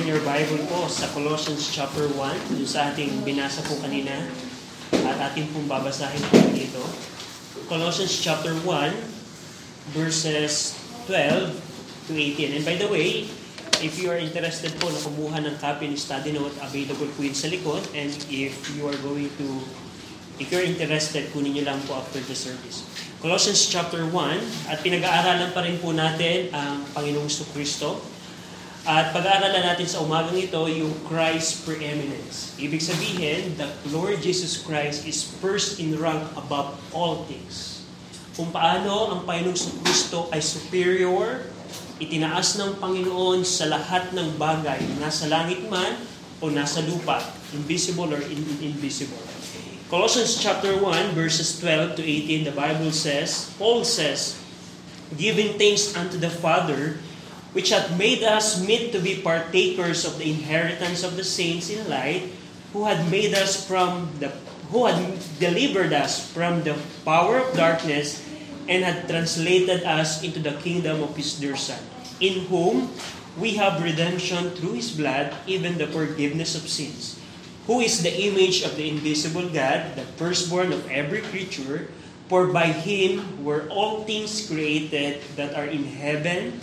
open your Bible po sa Colossians chapter 1, yung sa ating binasa po kanina at ating pong babasahin po dito. Colossians chapter 1, verses 12 to 18. And by the way, if you are interested po na kumuha ng copy ng study note, available po yun sa likod. And if you are going to, if you're interested, kunin nyo lang po after the service. Colossians chapter 1, at pinag-aaralan pa rin po natin ang Panginoong Kristo. At pag-aaralan natin sa umagang ito yung Christ preeminence. Ibig sabihin, the Lord Jesus Christ is first in rank above all things. Kung paano ang Panginoong Kristo ay superior, itinaas ng Panginoon sa lahat ng bagay, nasa langit man o nasa lupa, invisible or in- invisible. Colossians chapter 1 verses 12 to 18 the Bible says, Paul says, giving thanks unto the Father which hath made us meet to be partakers of the inheritance of the saints in light, who had made us from the who had delivered us from the power of darkness and had translated us into the kingdom of his dear Son, in whom we have redemption through his blood, even the forgiveness of sins, who is the image of the invisible God, the firstborn of every creature, for by him were all things created that are in heaven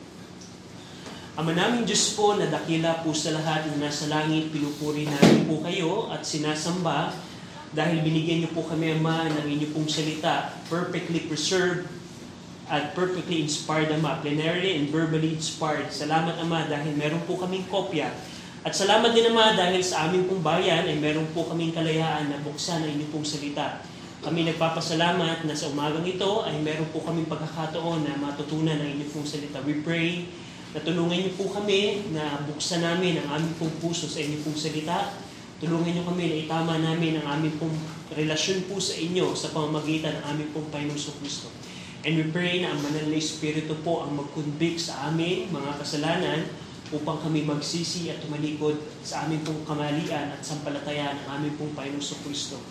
Ama naming Diyos po na dakila po sa lahat na nasa langit, pinupuri namin po kayo at sinasamba dahil binigyan niyo po kami, Ama, ng inyong pong salita, perfectly preserved at perfectly inspired, Ama, plenary and verbally inspired. Salamat, Ama, dahil meron po kaming kopya. At salamat din, Ama, dahil sa aming pong bayan ay meron po kaming kalayaan na buksan ang inyong pong salita. Kami nagpapasalamat na sa umagang ito ay meron po kaming pagkakataon na matutunan ang inyong pong salita. We pray Natulungan niyo po kami na buksan namin ang aming pong puso sa inyong pong salita. Tulungan niyo kami na itama namin ang aming pong relasyon po sa inyo sa pamamagitan ng aming pong Panginoon Kristo. And we pray na ang Manal na Espiritu po ang mag-convict sa amin, mga kasalanan, upang kami magsisi at tumalikod sa aming pong kamalian at sampalataya ng aming pong Panginoon Kristo.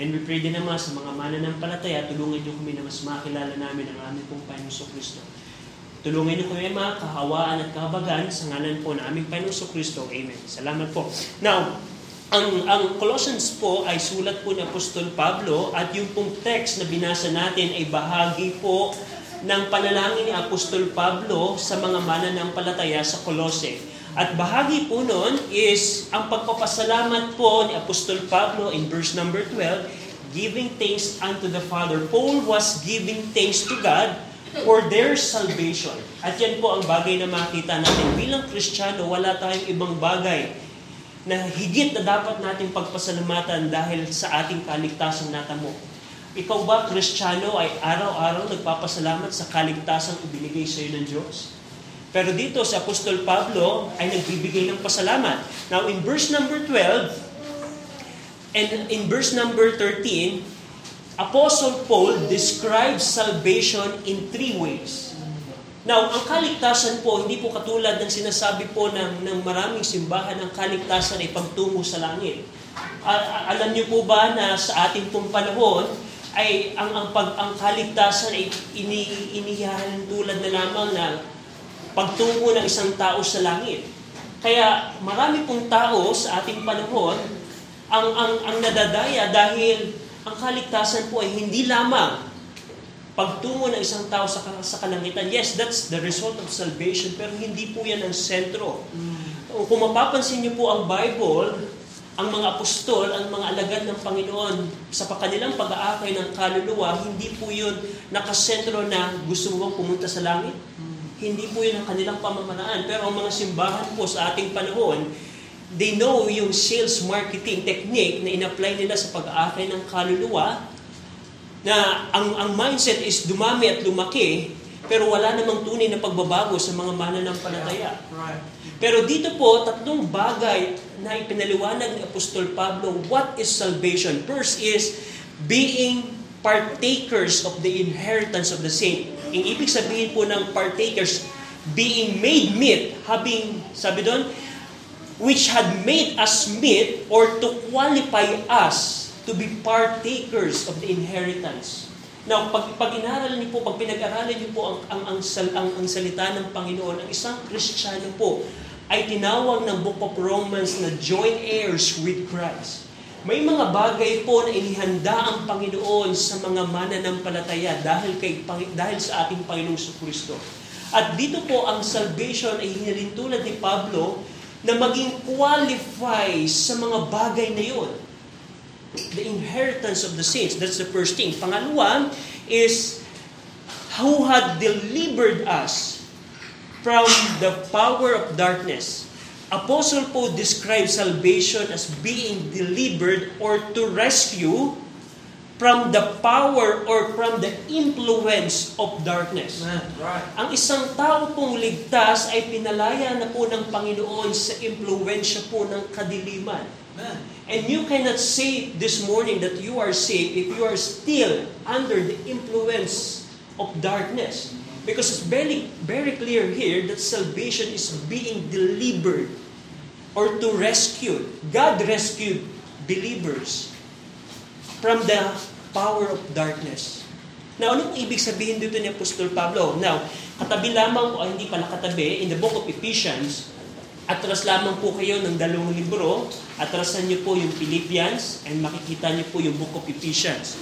And we pray din naman sa mga mananampalataya, tulungan niyo kami na mas makilala namin ang aming pong Panginoon Kristo. Tulungan niyo kami mga kahawaan at kahabagan sa ngalan po ng aming Panginoon Kristo. Amen. Salamat po. Now, ang, ang Colossians po ay sulat po ni Apostol Pablo at yung pong text na binasa natin ay bahagi po ng panalangin ni Apostol Pablo sa mga mananampalataya sa Colossae. At bahagi po nun is ang pagpapasalamat po ni Apostol Pablo in verse number 12, giving thanks unto the Father. Paul was giving thanks to God for their salvation. At yan po ang bagay na makita natin. Bilang Kristiyano, wala tayong ibang bagay na higit na dapat natin pagpasalamatan dahil sa ating kaligtasang natamo. Ikaw ba, Kristiyano, ay araw-araw nagpapasalamat sa kaligtasang ibinigay sa iyo ng Diyos? Pero dito sa Apostol Pablo ay nagbibigay ng pasalamat. Now in verse number 12 and in verse number 13, Apostle Paul describes salvation in three ways. Now, ang kaligtasan po, hindi po katulad ng sinasabi po ng, ng maraming simbahan, ang kaligtasan ay pagtungo sa langit. Uh, alam niyo po ba na sa ating pong panahon, ay ang ang pag ang kaligtasan ay ini inihahalin tulad na lamang na pagtungo ng isang tao sa langit. Kaya marami pong tao sa ating panahon ang ang ang nadadaya dahil ang kaligtasan po ay hindi lamang pagtungo ng isang tao sa, sa kalangitan. Yes, that's the result of salvation, pero hindi po yan ang sentro. Mm. Kung mapapansin niyo po ang Bible, ang mga apostol, ang mga alagad ng Panginoon, sa kanilang pag-aakay ng kaluluwa, hindi po yun nakasentro na gusto mo pumunta sa langit. Mm. Hindi po yun ang kanilang pamamaraan. Pero ang mga simbahan po sa ating panahon, they know yung sales marketing technique na in-apply nila sa pag-aakay ng kaluluwa na ang, ang mindset is dumami at lumaki pero wala namang tunay na pagbabago sa mga mananampalataya. Right. Pero dito po, tatlong bagay na ipinaliwanag ni Apostol Pablo, what is salvation? First is being partakers of the inheritance of the saint. Ang ibig sabihin po ng partakers, being made meet, having, sabi doon, which had made us meet or to qualify us to be partakers of the inheritance. Now, pag, pag inaral niyo po, pag pinag-aralan niyo po ang, ang, ang, sal- ang, ang salita ng Panginoon, ang isang Kristiyano po ay tinawag ng Book of Romans na joint heirs with Christ. May mga bagay po na inihanda ang Panginoon sa mga mananampalataya dahil, kay, dahil sa ating Panginoong Kristo. At dito po ang salvation ay hinalin tulad ni Pablo na maging qualify sa mga bagay na yun. The inheritance of the saints, that's the first thing. Pangalawa is who had delivered us from the power of darkness. Apostle Paul describes salvation as being delivered or to rescue from the power or from the influence of darkness. Amen. Right. Ang isang tao pong ligtas ay pinalaya na po ng Panginoon sa impluensya po ng kadiliman. Amen. And you cannot say this morning that you are saved if you are still under the influence of darkness. Because it's very, very clear here that salvation is being delivered or to rescue. God rescued believers from the power of darkness. Now, anong ibig sabihin dito ni Apostol Pablo? Now, katabi lamang, o hindi pala katabi, in the book of Ephesians, atras lamang po kayo ng dalawang libro, atrasan niyo po yung Philippians, and makikita niyo po yung book of Ephesians.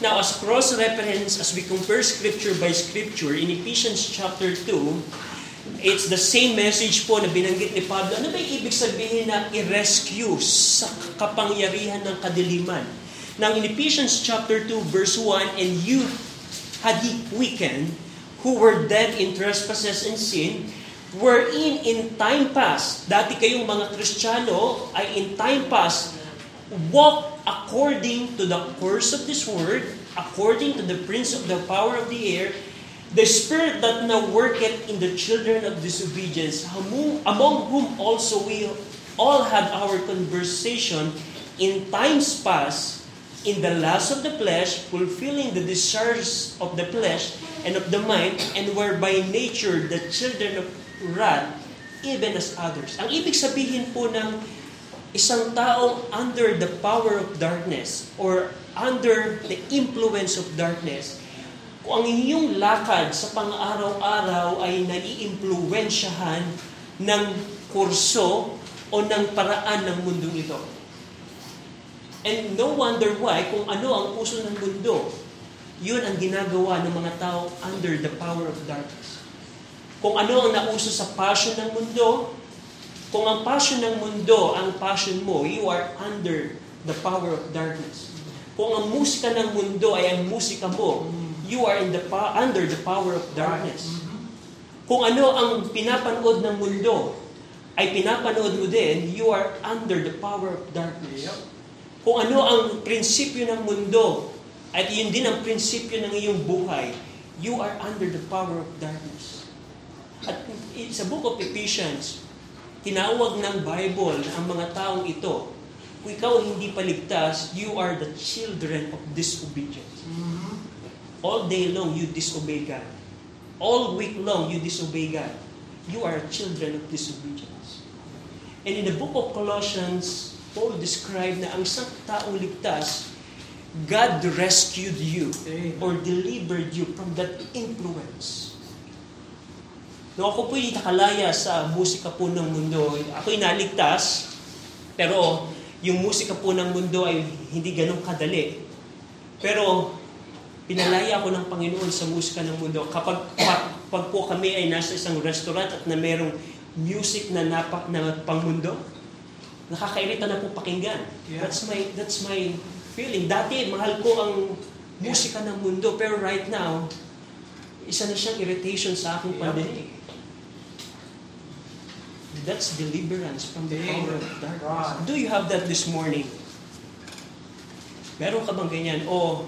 Now, as cross-reference, as we compare scripture by scripture, in Ephesians chapter 2, it's the same message po na binanggit ni Pablo. Ano ba ibig sabihin na i-rescue sa kapangyarihan ng kadiliman? Now, in Ephesians chapter 2, verse 1, And you had he quickened, who were dead in trespasses and sin, wherein in time past, dati kayong mga Kristiyano ay in time past, walk according to the course of this word, according to the prince of the power of the air, the spirit that now worketh in the children of disobedience, among whom also we all had our conversation in times past, in the lust of the flesh, fulfilling the desires of the flesh and of the mind, and were by nature the children of wrath, even as others. Ang ibig sabihin po ng isang taong under the power of darkness or under the influence of darkness, kung ang inyong lakad sa pang-araw-araw ay naiimpluwensyahan ng kurso o ng paraan ng mundong ito. And no wonder why, kung ano ang uso ng mundo, yun ang ginagawa ng mga tao under the power of darkness. Kung ano ang nauso sa passion ng mundo, kung ang passion ng mundo, ang passion mo, you are under the power of darkness. Kung ang musika ng mundo ay ang musika mo, you are in the under the power of darkness. Kung ano ang pinapanood ng mundo, ay pinapanood mo din, you are under the power of darkness. Yep. Kung ano ang prinsipyo ng mundo, at yun din ang prinsipyo ng iyong buhay, you are under the power of darkness. At sa book of Ephesians, tinawag ng Bible ang mga taong ito, kung ikaw hindi paligtas, you are the children of disobedience. All day long, you disobey God. All week long, you disobey God. You are children of disobedience. And in the book of Colossians, Paul described na ang isang taong ligtas, God rescued you Amen. or delivered you from that influence. No, ako po'y nakalaya sa musika po ng mundo. Ako'y naligtas, pero yung musika po ng mundo ay hindi ganun kadali. Pero pinalaya ako ng Panginoon sa musika ng mundo. Kapag pag, pag po kami ay nasa isang restaurant at na merong music na, napa, na pangmundo, nakakairita na po pakinggan. Yeah. That's my that's my feeling. Dati mahal ko ang musika ng mundo, pero right now, isa na siyang irritation sa aking Yeah. pandinig. That's deliverance from the power of darkness. Right. Do you have that this morning? Meron ka bang ganyan? O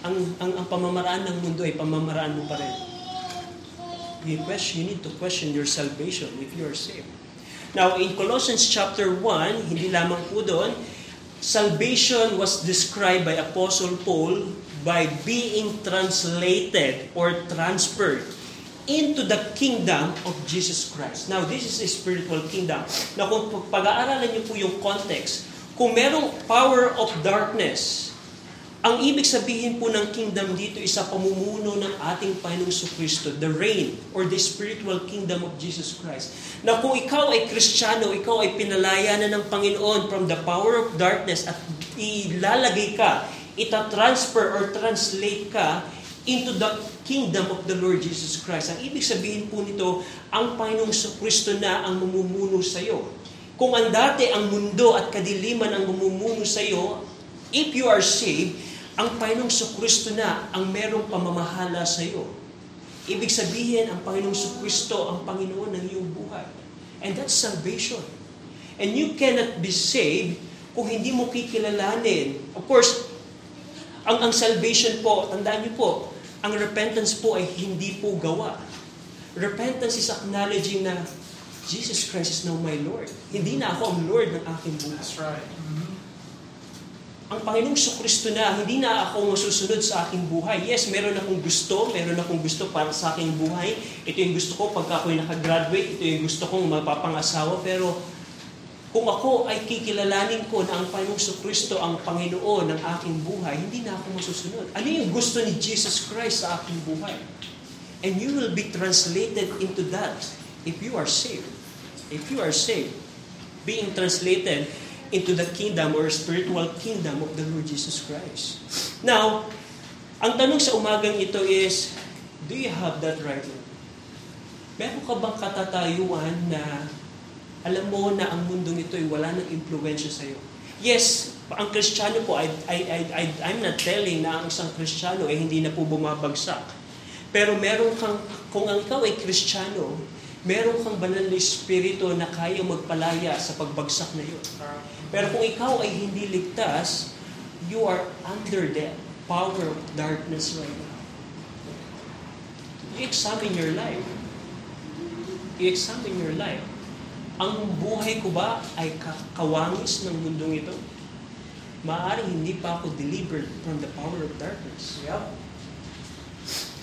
ang, ang, ang pamamaraan ng mundo ay pamamaraan mo pa rin? you, question, you need to question your salvation if you are saved. Now, in Colossians chapter 1, hindi lamang po doon, salvation was described by Apostle Paul by being translated or transferred into the kingdom of Jesus Christ. Now, this is a spiritual kingdom. Now, kung pag-aaralan niyo po yung context, kung merong power of darkness, ang ibig sabihin po ng kingdom dito is sa pamumuno ng ating Panginoong Kristo, the reign or the spiritual kingdom of Jesus Christ. Na kung ikaw ay Kristiyano, ikaw ay pinalaya na ng Panginoon from the power of darkness at ilalagay ka, ita-transfer or translate ka into the kingdom of the Lord Jesus Christ. Ang ibig sabihin po nito, ang Panginoong Kristo na ang mamumuno sa iyo. Kung ang dati ang mundo at kadiliman ang mamumuno sa iyo, if you are saved, ang Panginoong Kristo na ang merong pamamahala sa iyo. Ibig sabihin, ang Panginoong Kristo ang Panginoon ng iyong buhay. And that's salvation. And you cannot be saved kung hindi mo kikilalanin. Of course, ang, ang salvation po, tandaan niyo po, ang repentance po ay hindi po gawa. Repentance is acknowledging na Jesus Christ is now my Lord. Hindi na ako ang Lord ng aking buhay. That's right. Ang Panginoong Kristo na, hindi na ako masusunod sa aking buhay. Yes, meron akong gusto, meron akong gusto para sa aking buhay. Ito yung gusto ko pagka ako'y nakagraduate, ito yung gusto kong mapapangasawa, pero kung ako ay kikilalanin ko na ang Panginoong Kristo ang Panginoon ng aking buhay, hindi na ako masusunod. Ano yung gusto ni Jesus Christ sa aking buhay? And you will be translated into that if you are saved. If you are saved, being translated into the kingdom or spiritual kingdom of the Lord Jesus Christ. Now, ang tanong sa umagang ito is, do you have that right now? Meron ka bang katatayuan na alam mo na ang mundong ito ay wala ng impluensya sa iyo? Yes, ang Kristiyano po, I, I, I, I, I'm not telling na ang isang Kristiyano ay hindi na po bumabagsak. Pero meron kang, kung ang ikaw ay Kristiyano, meron kang banal na Espiritu na kaya magpalaya sa pagbagsak na yun. Pero kung ikaw ay hindi ligtas, you are under the power of darkness right now. You examine your life. You examine your life. Ang buhay ko ba ay kawangis ng mundong ito? Maaring hindi pa ako delivered from the power of darkness. Yep.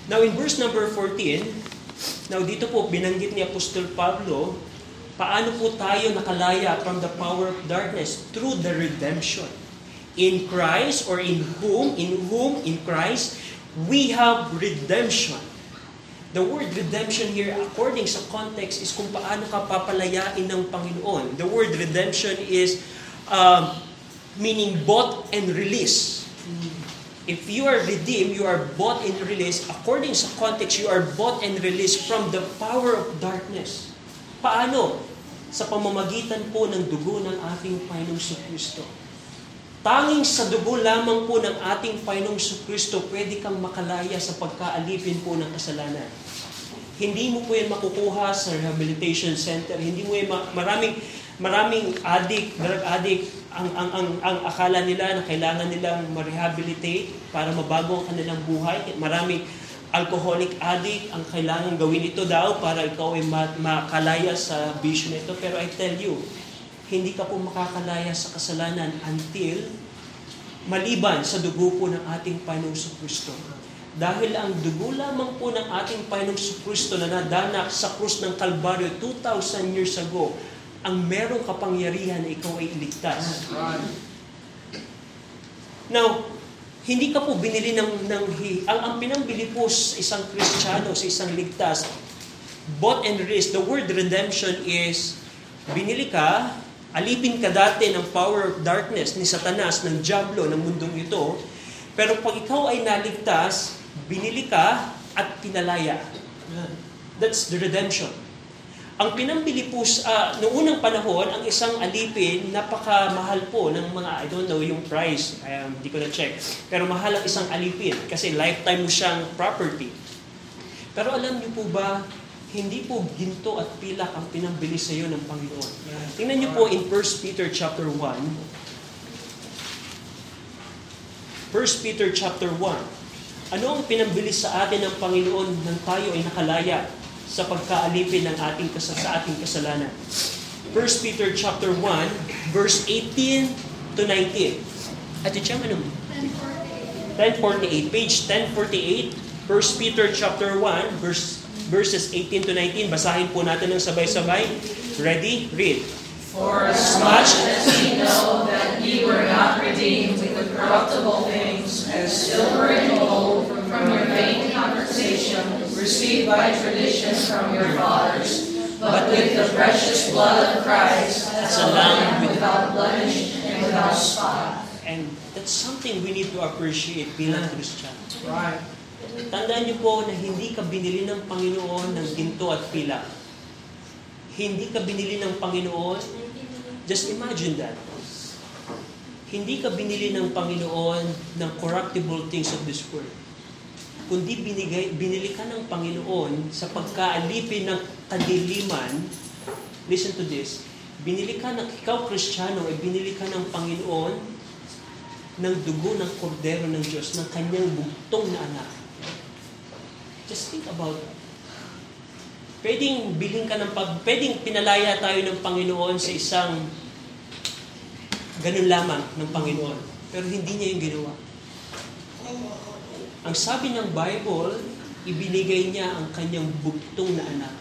Now in verse number 14, now dito po binanggit ni Apostol Pablo Paano po tayo nakalaya from the power of darkness? Through the redemption. In Christ or in whom, in whom, in Christ, we have redemption. The word redemption here, according sa context, is kung paano ka papalayain ng Panginoon. The word redemption is um, meaning bought and released. If you are redeemed, you are bought and released. According sa context, you are bought and released from the power of darkness. Paano? Sa pamamagitan po ng dugo ng ating Panginoong Kristo. Tanging sa dugo lamang po ng ating Panginoong Kristo, pwede kang makalaya sa pagkaalipin po ng kasalanan. Hindi mo po yan makukuha sa rehabilitation center. Hindi mo yan ma- maraming maraming addict, drug addict, ang, ang, ang, ang akala nila na kailangan nilang ma-rehabilitate para mabago ang kanilang buhay. Maraming alcoholic addict, ang kailangan gawin ito daw para ikaw ay makalaya sa bisyo na ito. Pero I tell you, hindi ka po makakalaya sa kasalanan until maliban sa dugo po ng ating Panginoong Kristo. Dahil ang dugo lamang po ng ating Panginoong Kristo na nadanak sa krus ng Kalbaryo 2,000 years ago, ang merong kapangyarihan na ikaw ay iligtas. Now, hindi ka po binili ng, ng ang, ang pinambili po sa isang Kristiyano, sa isang ligtas, bought and raised, the word redemption is, binili ka, alipin ka dati ng power of darkness ni Satanas, ng Diablo, ng mundong ito, pero pag ikaw ay naligtas, binili ka at pinalaya. That's the redemption. Ang pinambili po sa, uh, noong unang panahon, ang isang alipin, napakamahal po ng mga, I don't know yung price, um, hindi ko na-check. Pero mahal ang isang alipin kasi lifetime mo siyang property. Pero alam niyo po ba, hindi po ginto at pilak ang pinambili sa iyo ng Panginoon. Tingnan niyo po in 1 Peter chapter 1. 1 Peter chapter 1. Ano ang pinambili sa atin ng Panginoon nang tayo ay nakalaya? Sa pagkaalipin ng ating kas- sa ating kasalanan. 1 Peter chapter 1 verse 18 to 19. Ate Chang, ano? 1048. Page 1048, 1 Peter chapter 1 verse verses 18 to 19. Basahin po natin ng sabay-sabay. Ready? Read. For as much as ye know that ye were not redeemed with corruptible things, as silver and gold from your vain conversation, received by tradition from your fathers, but with the precious blood of Christ, as a lamb without blemish and without spot. And that's something we need to appreciate bilang Christian. Right. Tandaan niyo po na hindi ka binili ng Panginoon ng ginto at pila. Hindi ka binili ng Panginoon, just imagine that. Hindi ka binili ng Panginoon ng corruptible things of this world. Kundi binigay, binili ka ng Panginoon sa pagkaalipin ng kadiliman. Listen to this. Binili ka ng ikaw, Kristiyano, ay binili ka ng Panginoon ng dugo ng kordero ng Diyos, ng kanyang bugtong na anak. Just think about it. Pwedeng bilhin ka ng pwedeng pinalaya tayo ng Panginoon sa isang ganun lamang ng Panginoon. Pero hindi niya yung ginawa. Ang sabi ng Bible, ibinigay niya ang kanyang bugtong na anak.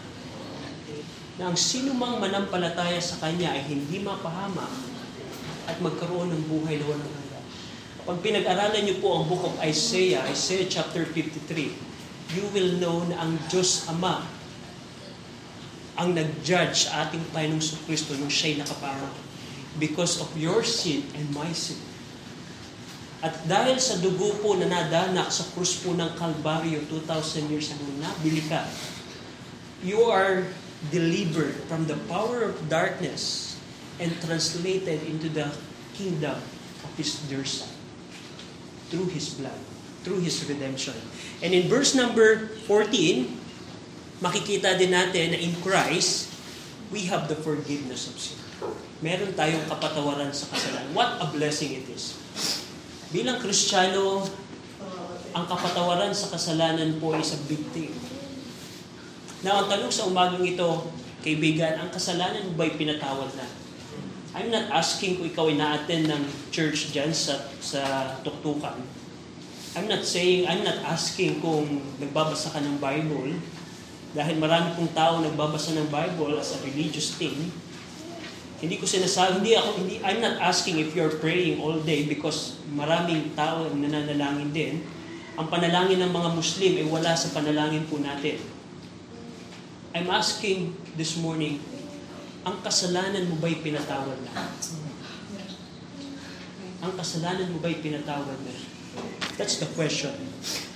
Na ang sino mang manampalataya sa kanya ay hindi mapahamak at magkaroon ng buhay na walang hanggan. Pag pinag-aralan niyo po ang book of Isaiah, Isaiah chapter 53, you will know na ang Diyos Ama ang nag-judge sa ating Panginoong Kristo nung siya'y nakaparang because of your sin and my sin. At dahil sa dugo po na nadanak sa krus po ng Kalbaryo 2,000 years ago, nabili ka. You are delivered from the power of darkness and translated into the kingdom of His dear Son through His blood, through His redemption. And in verse number 14, makikita din natin na in Christ, we have the forgiveness of sin. Meron tayong kapatawaran sa kasalanan. What a blessing it is. Bilang Kristiyano, ang kapatawaran sa kasalanan po is a big thing. Now, ang tanong sa umagang ito, kaibigan, ang kasalanan mo ba'y pinatawad na? I'm not asking kung ikaw ay na-attend ng church dyan sa, sa tuktukan. I'm not saying, I'm not asking kung nagbabasa ka ng Bible, dahil marami pong tao nagbabasa ng Bible as a religious thing. Hindi ko sinasabi, hindi ako, hindi, I'm not asking if you're praying all day because maraming tao ang nananalangin din. Ang panalangin ng mga Muslim ay wala sa panalangin po natin. I'm asking this morning, ang kasalanan mo ba'y pinatawad na? Ang kasalanan mo ba'y pinatawad na? That's the question.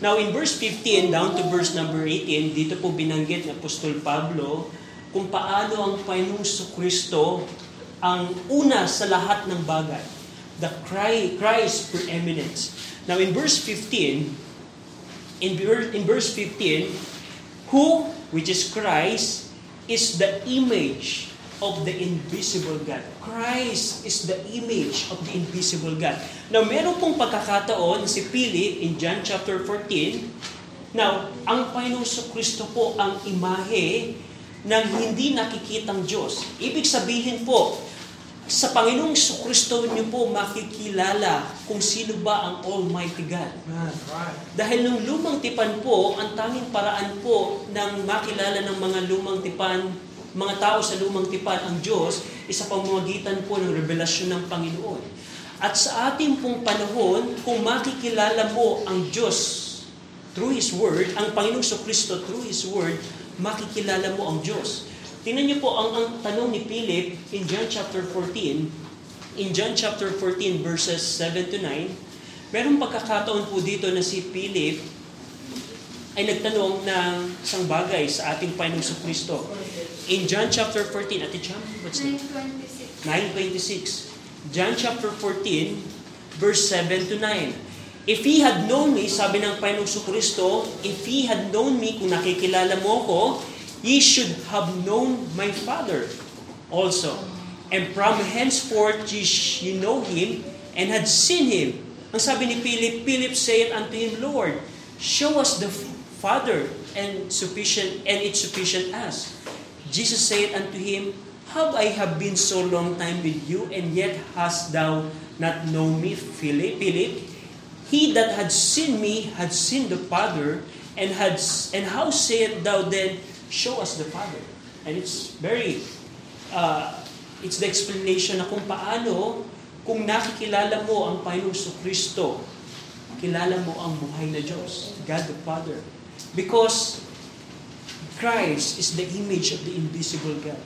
Now, in verse 15 down to verse number 18, dito po binanggit ni Apostol Pablo kung paano ang Panginoong Kristo ang una sa lahat ng bagay. The Christ preeminence. Now, in verse 15, in, in verse 15, who, which is Christ, is the image of the invisible God. Christ is the image of the invisible God. Now, meron pong pagkakataon si Philip in John chapter 14. Now, ang Panginoong Kristo po ang imahe ng hindi nakikitang Diyos. Ibig sabihin po, sa Panginoong Kristo niyo po makikilala kung sino ba ang Almighty God. Dahil nung lumang tipan po, ang tanging paraan po ng makilala ng mga lumang tipan mga tao sa lumang tipan ang Diyos isa pamamagitan po ng revelasyon ng Panginoon. At sa ating pong panahon, kung makikilala mo ang Diyos through His Word, ang Panginoong so Kristo through His Word, makikilala mo ang Diyos. Tingnan niyo po ang, ang tanong ni Philip in John chapter 14. In John chapter 14 verses 7 to 9, merong pagkakataon po dito na si Philip ay nagtanong ng isang bagay sa ating Panginoong Kristo. In John chapter 14, Ate Cham, what's that? 926. 9.26. John chapter 14, verse 7 to 9. If he had known me, sabi ng Panginoong Kristo, if he had known me, kung nakikilala mo ko, ye should have known my Father also. And from henceforth ye, ye know him and had seen him. Ang sabi ni Philip, Philip said unto him, Lord, show us the Father, and sufficient and it sufficient us. Jesus said unto him, Have I have been so long time with you, and yet hast thou not known me, Philip? Philip, he that had seen me had seen the Father, and had and how sayest thou then, Show us the Father? And it's very, uh, it's the explanation na kung paano, kung nakikilala mo ang Panginoong Kristo, kilala mo ang buhay na Diyos, God the Father. Because Christ is the image of the invisible God.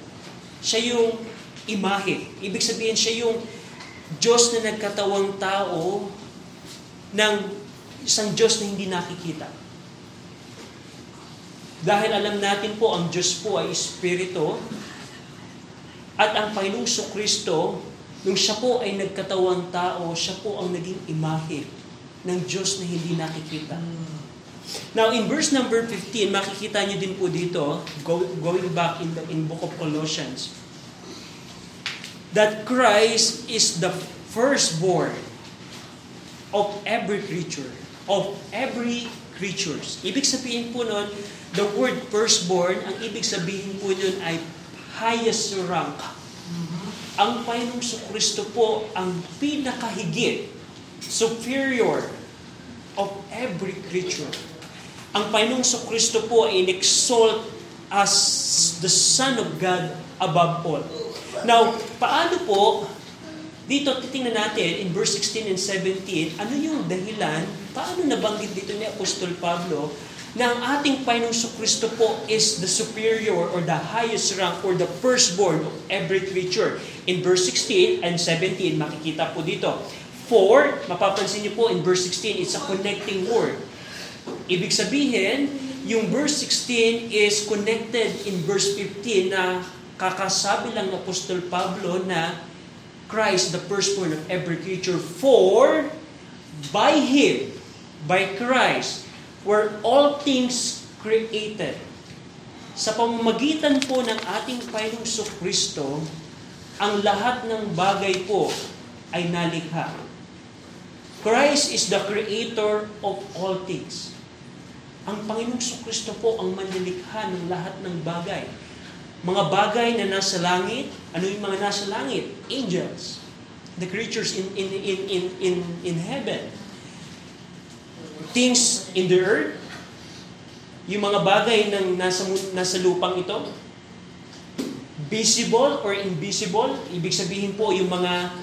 Siya yung imahe. Ibig sabihin, siya yung Diyos na nagkatawang tao ng isang Diyos na hindi nakikita. Dahil alam natin po, ang Diyos po ay Espiritu, at ang Panginoong Kristo, nung siya po ay nagkatawang tao, siya po ang naging imahe ng Diyos na hindi nakikita. Now, in verse number 15, makikita niyo din po dito, go, going back in the in book of Colossians, that Christ is the firstborn of every creature, of every creatures. Ibig sabihin po nun, the word firstborn, ang ibig sabihin po nun ay highest rank. Ang Panginoong Kristo po ang pinakahigit, superior of every creature. Ang Panginoong Kristo po ay in-exalt as the Son of God above all. Now, paano po, dito titingnan natin in verse 16 and 17, ano yung dahilan, paano nabanggit dito ni Apostol Pablo, na ang ating Panginoong Kristo po is the superior or the highest rank or the firstborn of every creature. In verse 16 and 17, makikita po dito. For, mapapansin niyo po in verse 16, it's a connecting word. Ibig sabihin, yung verse 16 is connected in verse 15 na kakasabi lang ng Apostol Pablo na Christ, the firstborn of every creature, for by Him, by Christ, were all things created. Sa pamamagitan po ng ating Panginoong Kristo, ang lahat ng bagay po ay nalikha. Christ is the creator of all things. Ang Panginoong Kristo po ang manlilikha ng lahat ng bagay. Mga bagay na nasa langit, ano yung mga nasa langit? Angels. The creatures in in in in in, in heaven. Things in the earth, yung mga bagay ng nasa nasa lupang ito, visible or invisible, ibig sabihin po yung mga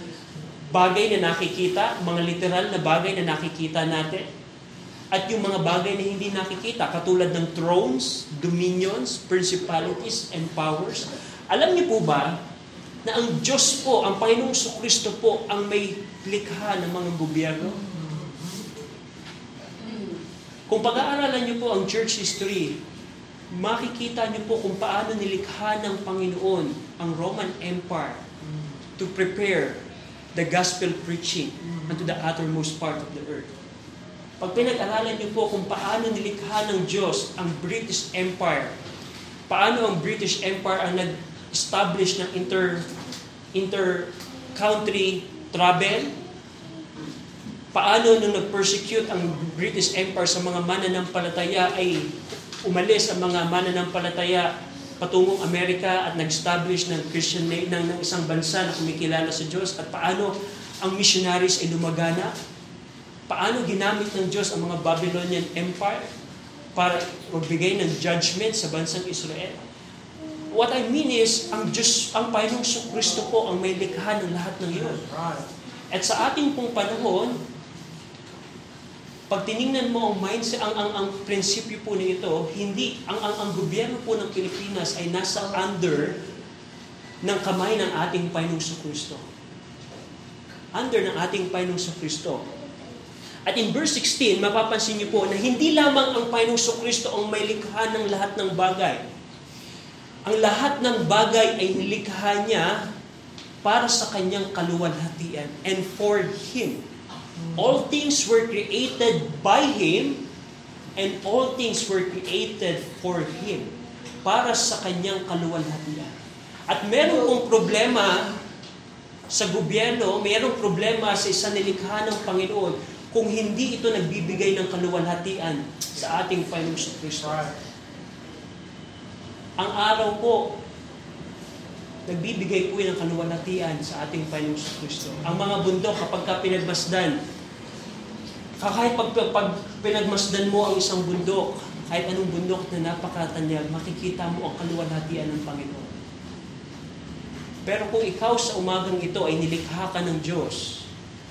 bagay na nakikita, mga literal na bagay na nakikita natin, at yung mga bagay na hindi nakikita, katulad ng thrones, dominions, principalities, and powers. Alam niyo po ba na ang Diyos po, ang Panginoong Kristo po, ang may likha ng mga gobyerno? Kung pag-aaralan niyo po ang church history, makikita niyo po kung paano nilikha ng Panginoon ang Roman Empire to prepare the gospel preaching unto the uttermost part of the earth. Pag pinag-aralan niyo po kung paano nilikha ng Diyos ang British Empire, paano ang British Empire ang nag-establish ng inter inter-country travel, paano nung nag-persecute ang British Empire sa mga mananampalataya ay umalis ang mga mananampalataya patungong Amerika at nag-establish ng Christian ng, ng isang bansa na kumikilala sa Diyos at paano ang missionaries ay lumagana paano ginamit ng Diyos ang mga Babylonian Empire para magbigay ng judgment sa bansang Israel. What I mean is, ang Diyos, ang Panginoong Kristo po ang may likha ng lahat ng iyon. At sa ating pong panahon, pag tiningnan mo ang mindset, ang, ang, ang prinsipyo po nito, hindi, ang, ang, ang gobyerno po ng Pilipinas ay nasa under ng kamay ng ating Panginoong Kristo. Under ng ating Panginoong Kristo. At in verse 16, mapapansin niyo po na hindi lamang ang Panginoong Kristo ang may likha ng lahat ng bagay. Ang lahat ng bagay ay nilikha niya para sa kanyang kaluwalhatian and for Him. All things were created by Him and all things were created for Him para sa kanyang kaluwalhatian. At meron pong problema sa gobyerno, mayroong problema sa isa nilikha ng Panginoon kung hindi ito nagbibigay ng kaluwalhatian sa ating Panginoong Kristo. Ang araw po, nagbibigay po yan ng kaluwalhatian sa ating Panginoong Kristo. Ang mga bundok, kapag ka pinagmasdan, kahit pag, pag pinagmasdan mo ang isang bundok, kahit anong bundok na napakatanyag, makikita mo ang kaluwalhatian ng Panginoon. Pero kung ikaw sa umagang ito ay nilikha ka ng Diyos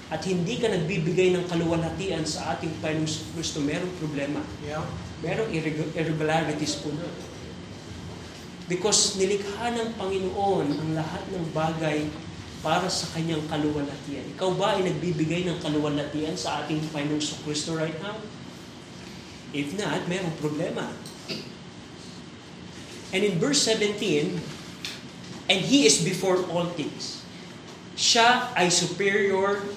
at hindi ka nagbibigay ng kaluwalhatian sa ating Panginoong Kristo, merong problema. Yeah. Merong irreg- irregularities po. Because nilikha ng Panginoon ang lahat ng bagay para sa kanyang kaluwalhatian. Ikaw ba ay nagbibigay ng kaluwalhatian sa ating Panginoong Kristo right now? If not, merong problema. And in verse 17, and He is before all things. Siya ay superior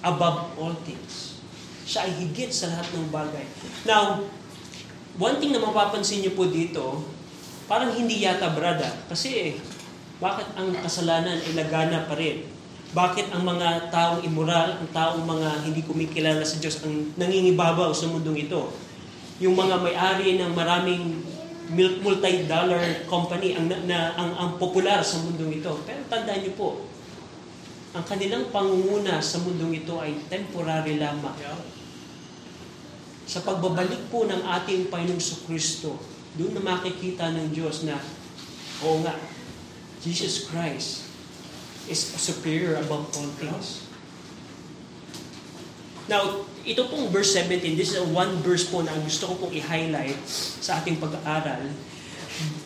above all things. Siya ay higit sa lahat ng bagay. Now, one thing na mapapansin niyo po dito, parang hindi yata brada. Kasi bakit ang kasalanan ay lagana pa rin? Bakit ang mga taong immoral, ang taong mga hindi kumikilala sa Diyos, ang nangingibabaw sa mundong ito? Yung mga may-ari ng maraming multi-dollar company ang, na, na- ang, ang popular sa mundong ito. Pero tandaan niyo po, ang kanilang pangunguna sa mundong ito ay temporary lamang. Sa pagbabalik po ng ating Panginoong Kristo, doon na makikita ng Diyos na, oo nga, Jesus Christ is superior above all things. Now, ito pong verse 17, this is a one verse po na gusto ko pong i-highlight sa ating pag-aaral.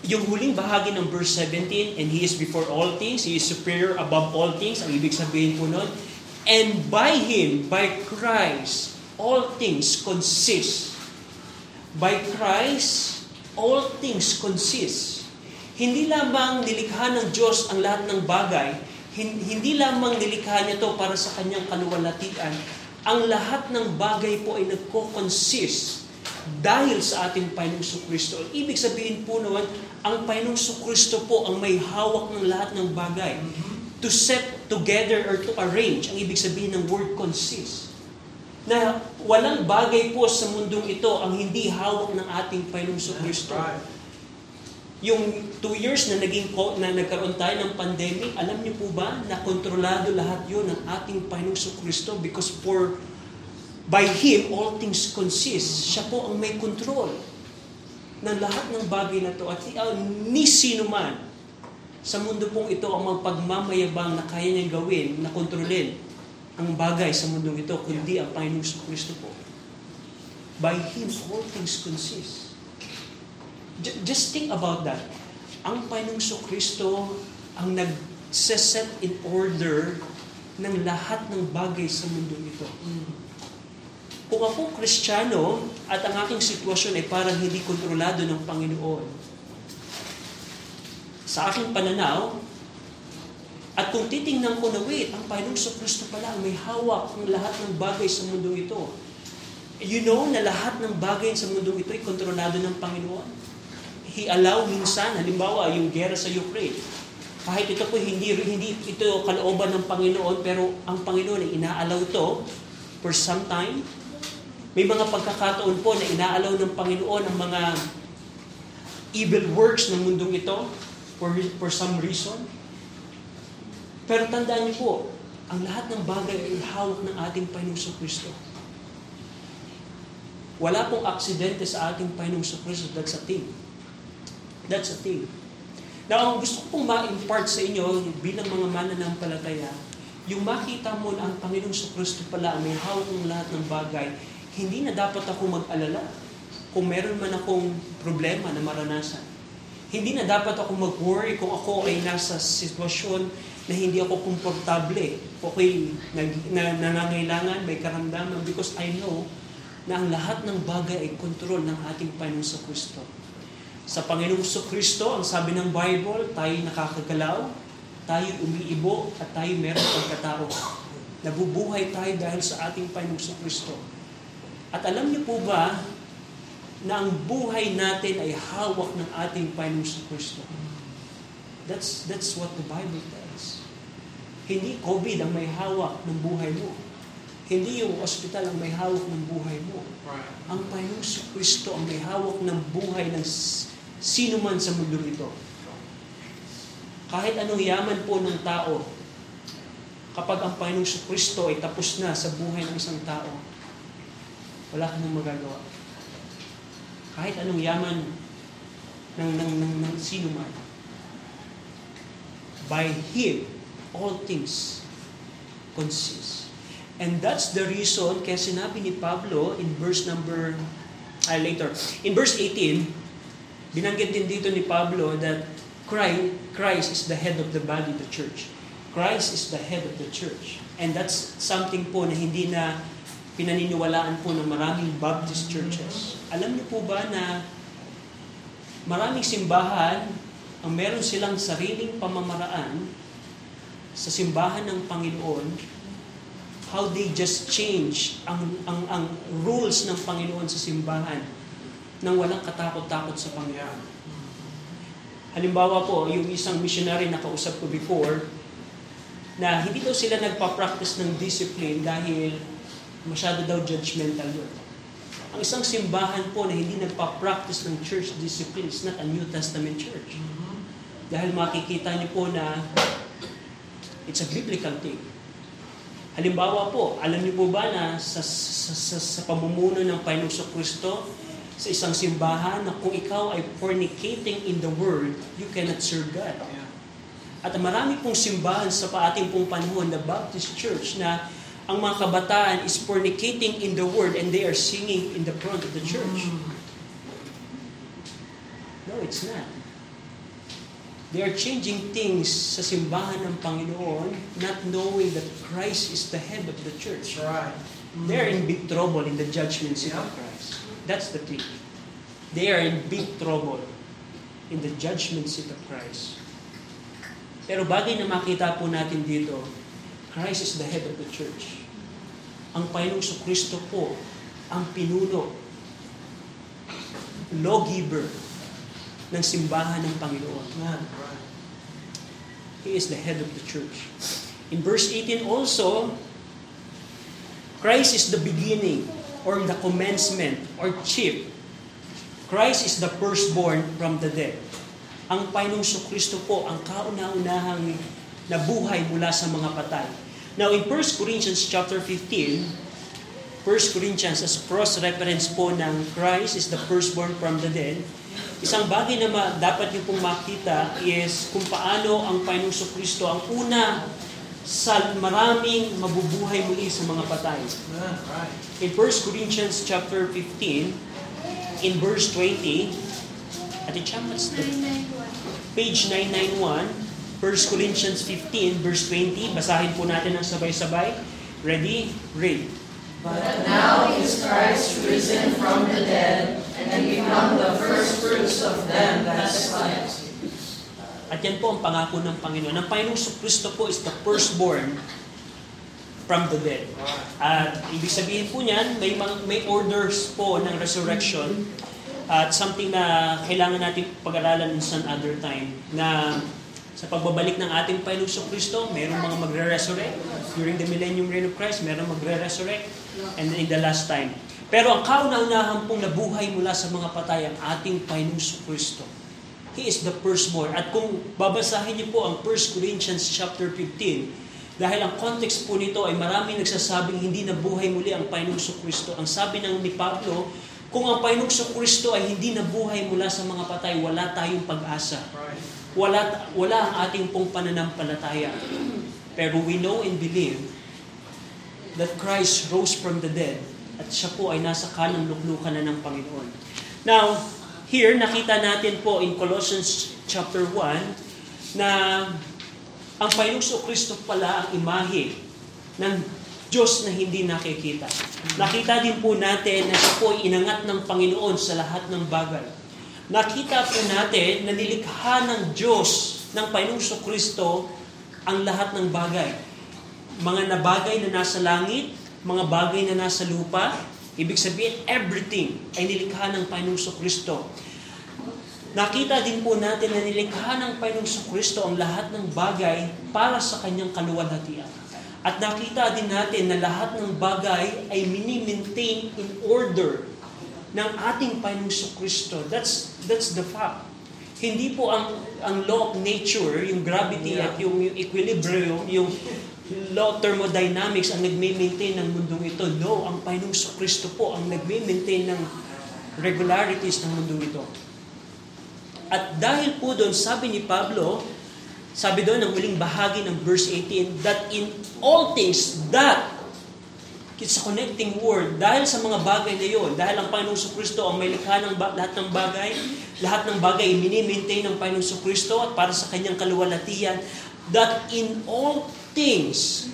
Yung huling bahagi ng verse 17, and He is before all things, He is superior above all things, ang ibig sabihin po nun, and by Him, by Christ, all things consist. By Christ, all things consist. Hindi lamang nilikha ng Diyos ang lahat ng bagay, hin- hindi lamang nilikha niya to para sa kanyang kaluwalhatian, ang lahat ng bagay po ay nagko-consist dahil sa ating Panginoong Kristo. Ibig sabihin po naman, ang Panginoong Kristo po ang may hawak ng lahat ng bagay. To set together or to arrange, ang ibig sabihin ng word consist. Na walang bagay po sa mundong ito ang hindi hawak ng ating Panginoong Kristo. Yung two years na naging ko- na nagkaroon tayo ng pandemic, alam niyo po ba na kontrolado lahat yun ng ating Panginoong Kristo because for by Him all things consist. Siya po ang may control ng lahat ng bagay na to at uh, ni sino man sa mundo pong ito ang magpagmamayabang na kaya niyang gawin, na kontrolin ang bagay sa mundong ito, kundi ang Panginoong Kristo po. By Him all things consist. Ju- Just think about that. Ang Panginoong Kristo ang nag-set in order ng lahat ng bagay sa mundo ito. Kung ako Kristiyano at ang aking sitwasyon ay parang hindi kontrolado ng Panginoon, sa aking pananaw, at kung titingnan ko na, wait, ang Panginoong Kristo pala may hawak ng lahat ng bagay sa mundong ito. You know na lahat ng bagay sa mundong ito ay kontrolado ng Panginoon. He allow minsan, halimbawa, yung gera sa Ukraine. Kahit ito po hindi hindi ito kalooban ng Panginoon, pero ang Panginoon ay inaalaw to for some time. May mga pagkakataon po na inaalaw ng Panginoon ang mga evil works ng mundong ito for, for some reason. Pero tandaan niyo po, ang lahat ng bagay ay hawak ng ating Panginoong Kristo. Wala pong aksidente sa ating Panginoong Kristo. That's a thing. That's a thing. Now, ang gusto ko pong ma-impart sa inyo bilang mga mananampalataya, yung makita mo na ang Panginoong Kristo pala may hawak ng lahat ng bagay, hindi na dapat ako mag-alala kung meron man akong problema na maranasan. Hindi na dapat ako mag-worry kung ako ay nasa sitwasyon na hindi ako komportable. Okay, nag, na, nangangailangan, may karamdaman because I know na ang lahat ng bagay ay kontrol ng ating Panginoon sa Kristo. Sa Panginoong sa Kristo, ang sabi ng Bible, tayo nakakagalaw, tayo umiibo, at tayo meron pagkatao. Nabubuhay tayo dahil sa ating Panginoong sa Kristo. At alam niyo po ba na ang buhay natin ay hawak ng ating Panginoong sa Kristo? That's, that's what the Bible tells. Hindi COVID ang may hawak ng buhay mo. Hindi yung ospital ang may hawak ng buhay mo. Ang Panginoong sa Kristo ang may hawak ng buhay ng sino man sa mundo ito. Kahit anong yaman po ng tao, kapag ang Panginoong Kristo ay tapos na sa buhay ng isang tao, wala ka nang magagawa. Kahit anong yaman ng, ng, ng, ng sino man. By Him, all things consist. And that's the reason, kaya sinabi ni Pablo in verse number, uh, later, in verse 18, binanggit din dito ni Pablo that Christ, Christ is the head of the body, the church. Christ is the head of the church. And that's something po na hindi na pinaniniwalaan po ng maraming Baptist churches. Alam niyo po ba na maraming simbahan ang meron silang sariling pamamaraan sa simbahan ng Panginoon how they just change ang, ang, ang rules ng Panginoon sa simbahan nang walang katakot-takot sa Panginoon. Halimbawa po, yung isang missionary na kausap ko before, na hindi daw sila nagpa-practice ng discipline dahil masyado daw judgmental yun. Ang isang simbahan po na hindi nagpa-practice ng church discipline is not a New Testament church. Dahil makikita niyo po na it's a biblical thing. Halimbawa po, alam niyo po ba na sa, sa, sa, sa pamumuno ng Panginoong Kristo, sa isang simbahan na kung ikaw ay fornicating in the Word, you cannot serve God. At marami pong simbahan sa ating pong panahon na Baptist Church na ang mga kabataan is fornicating in the Word and they are singing in the front of the church. No, it's not. They are changing things sa simbahan ng Panginoon, not knowing that Christ is the head of the church. right. They're in big trouble in the judgment seat of Yeah. Christ. That's the thing. They are in big trouble in the judgment seat of Christ. Pero bagay na makita po natin dito, Christ is the head of the church. Ang Panginoong Kristo po ang pinuno, lawgiver ng simbahan ng Panginoon. He is the head of the church. In verse 18 also, Christ is the beginning or the commencement or chief. Christ is the firstborn from the dead. Ang Panginoong Kristo po ang kauna-unahang nabuhay mula sa mga patay. Now in 1 Corinthians chapter 15, 1 Corinthians as cross-reference po ng Christ is the firstborn from the dead, isang bagay na ma- dapat niyo pong makita is kung paano ang Panginoong Kristo ang una sa maraming mabubuhay muli sa mga patay. In 1 Corinthians chapter 15, in verse 20, at what's the page 991, 1 Corinthians 15, verse 20, basahin po natin ang sabay-sabay. Ready? Read. But now is Christ risen from the dead and become the first fruits of them that slept. At yan po ang pangako ng Panginoon. Ang Panginoong Kristo po is the firstborn from the dead. At ibig sabihin po niyan, may, mga- may orders po ng resurrection at something na kailangan natin pag-aralan in some other time na sa pagbabalik ng ating Panginoong Kristo, mayroong mga magre-resurrect. During the millennium reign of Christ, mayroong magre-resurrect. And in the last time. Pero ang kauna-unahan pong nabuhay mula sa mga patay ang ating Panginoong Kristo. He is the firstborn. At kung babasahin niyo po ang 1 Corinthians chapter 15, dahil ang context po nito ay maraming nagsasabing hindi nabuhay muli ang Panginoong Kristo. Ang sabi ng ni Pablo, kung ang Panginoong Kristo ay hindi nabuhay mula sa mga patay, wala tayong pag-asa. Wala, wala ang ating pong pananampalataya. Pero we know and believe that Christ rose from the dead at siya po ay nasa kanang luklukan na ng Panginoon. Now, here nakita natin po in Colossians chapter 1 na ang Panginoong Kristo pala ang imahe ng Diyos na hindi nakikita. Nakita din po natin na siya po inangat ng Panginoon sa lahat ng bagay. Nakita po natin na nilikha ng Diyos ng Panginoong Kristo ang lahat ng bagay. Mga na bagay na nasa langit, mga bagay na nasa lupa, ibig sabihin everything ay nilikha ng Panginoong Kristo. Nakita din po natin na nilikha ng Panginoong Kristo ang lahat ng bagay para sa kanyang kaluwalhatian. At nakita din natin na lahat ng bagay ay mini-maintain in order ng ating Panginoong Kristo. That's, that's the fact. Hindi po ang ang law of nature, yung gravity at yung, yung equilibrium, yung law of thermodynamics ang nagme-maintain ng mundong ito. No, ang Panginoong Kristo po ang nagme-maintain ng regularities ng mundong ito. At dahil po doon, sabi ni Pablo, sabi doon ng huling bahagi ng verse 18, that in all things, that It's connecting word. Dahil sa mga bagay na yon, dahil ang Panginoong Kristo ang may likha ng ba- lahat ng bagay, lahat ng bagay mini-maintain ng Panginoong Kristo at para sa kanyang kaluwalhatian, that in all things,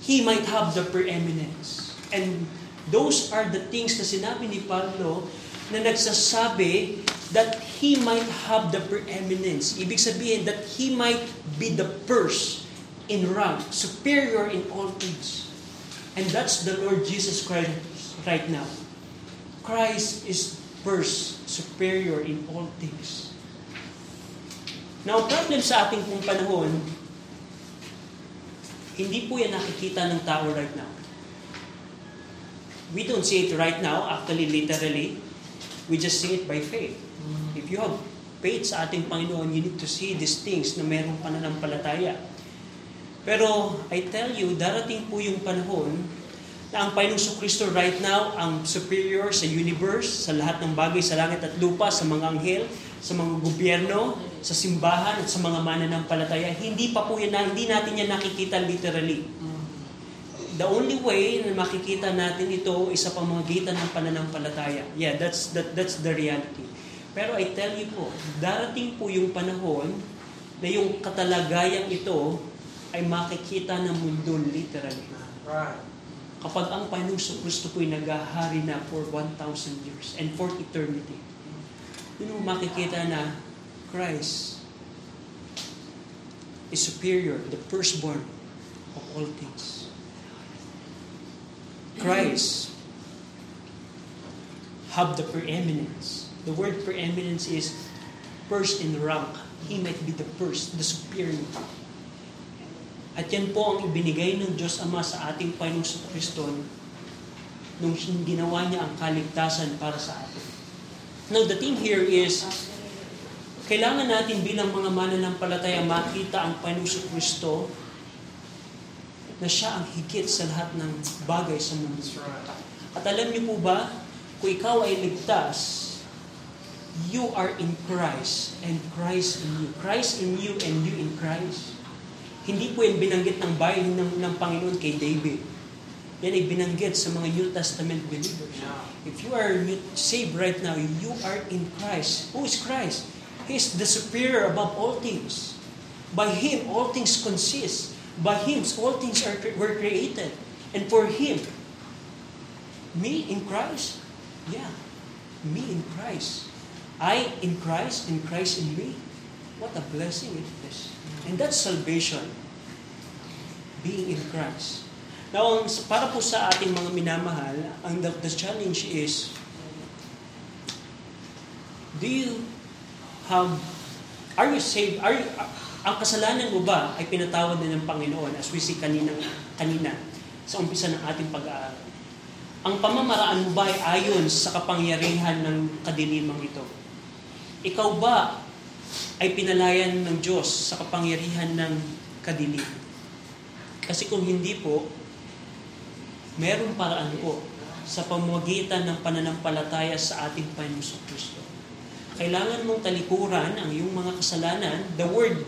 He might have the preeminence. And those are the things na sinabi ni Pablo na nagsasabi that He might have the preeminence. Ibig sabihin that He might be the first in rank, superior in all things. And that's the Lord Jesus Christ right now. Christ is first, superior in all things. Now, problem sa ating pong panahon, hindi po yan nakikita ng tao right now. We don't see it right now, actually, literally. We just see it by faith. If you have faith sa ating Panginoon, you need to see these things na mayroong pananampalataya. Pero I tell you, darating po yung panahon na ang Panginoong Kristo right now ang superior sa universe, sa lahat ng bagay sa langit at lupa, sa mga anghel, sa mga gobyerno, sa simbahan at sa mga mananampalataya. Hindi pa po yan, hindi natin yan nakikita literally. The only way na makikita natin ito is sa pamamagitan ng pananampalataya. Yeah, that's that, that's the reality. Pero I tell you po, darating po yung panahon na yung katalagayang ito ay makikita ng mundo literally. Right. Kapag ang Panginoong Kristo po'y naghahari na for 1,000 years and for eternity, yun mo makikita na Christ is superior, the firstborn of all things. Christ have the preeminence. The word preeminence is first in rank. He might be the first, the superior. At yan po ang ibinigay ng Diyos Ama sa ating Panginoong Kristo nung ginawa niya ang kaligtasan para sa atin. Now, the thing here is, kailangan natin bilang mga mananampalataya makita ang Panginoong Kristo na siya ang higit sa lahat ng bagay sa mundo. At alam niyo po ba, kung ikaw ay ligtas, you are in Christ and Christ in you. Christ in you and you in Christ. Hindi po yung binanggit ng bayan ng, ng Panginoon kay David. Yan ay binanggit sa mga New Testament believers. If you are saved right now, you are in Christ. Who is Christ? He is the superior above all things. By Him, all things consist. By Him, all things are, were created. And for Him, me in Christ? Yeah, me in Christ. I in Christ and Christ in me. What a blessing it is. And that's salvation. Being in Christ. Now, ang, para po sa ating mga minamahal, ang the, the challenge is, do you have, are you saved, are you, ang kasalanan mo ba ay pinatawad na ng Panginoon as we see kanina, kanina sa umpisa ng ating pag-aaral? Ang pamamaraan mo ba ay ayon sa kapangyarihan ng kadilimang ito? Ikaw ba ay pinalayan ng Diyos sa kapangyarihan ng kadilim? Kasi kung hindi po, merong paraan po sa pamamagitan ng pananampalataya sa ating Panginoon Kristo. Kailangan mong talikuran ang iyong mga kasalanan. The word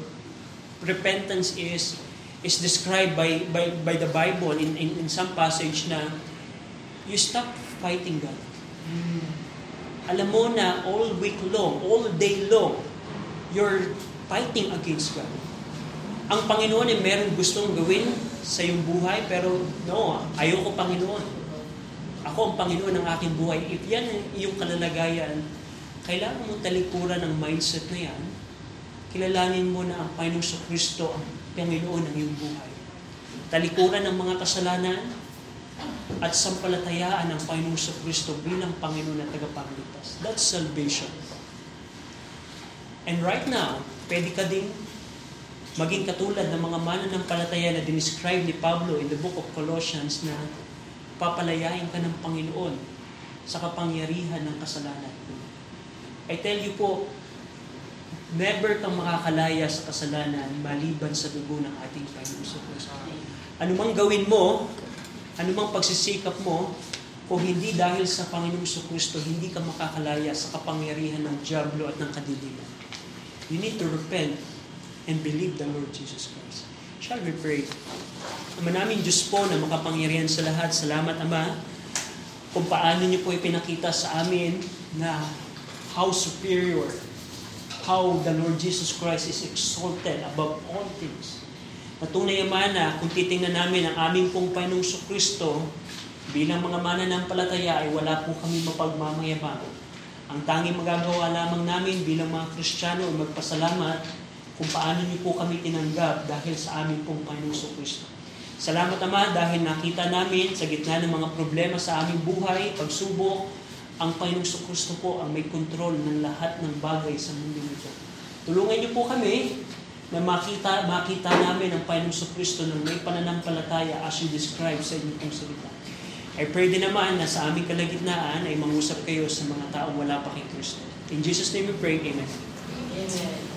repentance is is described by by by the Bible in in, in some passage na you stop fighting God. Alam mo na all week long, all day long, you're fighting against God. Ang Panginoon ay meron gustong gawin sa iyong buhay, pero no, ayoko Panginoon. Ako ang Panginoon ng aking buhay. If yan ang iyong kalalagayan, kailangan mo talikuran ang mindset na yan. Kilalanin mo na ang Panginoong sa Kristo ang Panginoon ng iyong buhay. Talikuran ang mga kasalanan at sampalatayaan ang Panginoong sa Kristo bilang Panginoon at tagapagligtas. That's salvation. And right now, pwede ka din maging katulad ng mga mananampalataya na dinescribe ni Pablo in the book of Colossians na papalayain ka ng Panginoon sa kapangyarihan ng kasalanan. I tell you po, Never kang makakalaya sa kasalanan maliban sa dugo ng ating Panginoon Kristo. Anumang gawin mo, anumang pagsisikap mo, kung hindi dahil sa Panginoong sa Kristo, hindi ka makakalaya sa kapangyarihan ng Diablo at ng kadiliman. You need to repent and believe the Lord Jesus Christ. Shall we pray? Ama namin Diyos po na makapangyarihan sa lahat. Salamat Ama kung paano niyo po ipinakita sa amin na how superior, how the Lord Jesus Christ is exalted above all things. Patunay Ama na kung titingnan namin ang aming pong Panginoong Kristo bilang mga mananampalataya ay wala po kami mapagmamayabang. Ang tanging magagawa lamang namin bilang mga Kristiyano ay magpasalamat kung paano niyo po kami tinanggap dahil sa aming pong Panginoong Kristo. Salamat Ama dahil nakita namin sa gitna ng mga problema sa aming buhay, pagsubok, ang Panginoong Kristo po ang may kontrol ng lahat ng bagay sa mundo nito. Tulungan niyo po kami na makita, makita namin ang Panginoong Kristo ng may pananampalataya as you describe sa inyong salita. I pray din naman na sa aming kalagitnaan ay mangusap kayo sa mga taong wala pa kay Kristo. In Jesus' name we pray, Amen. Amen.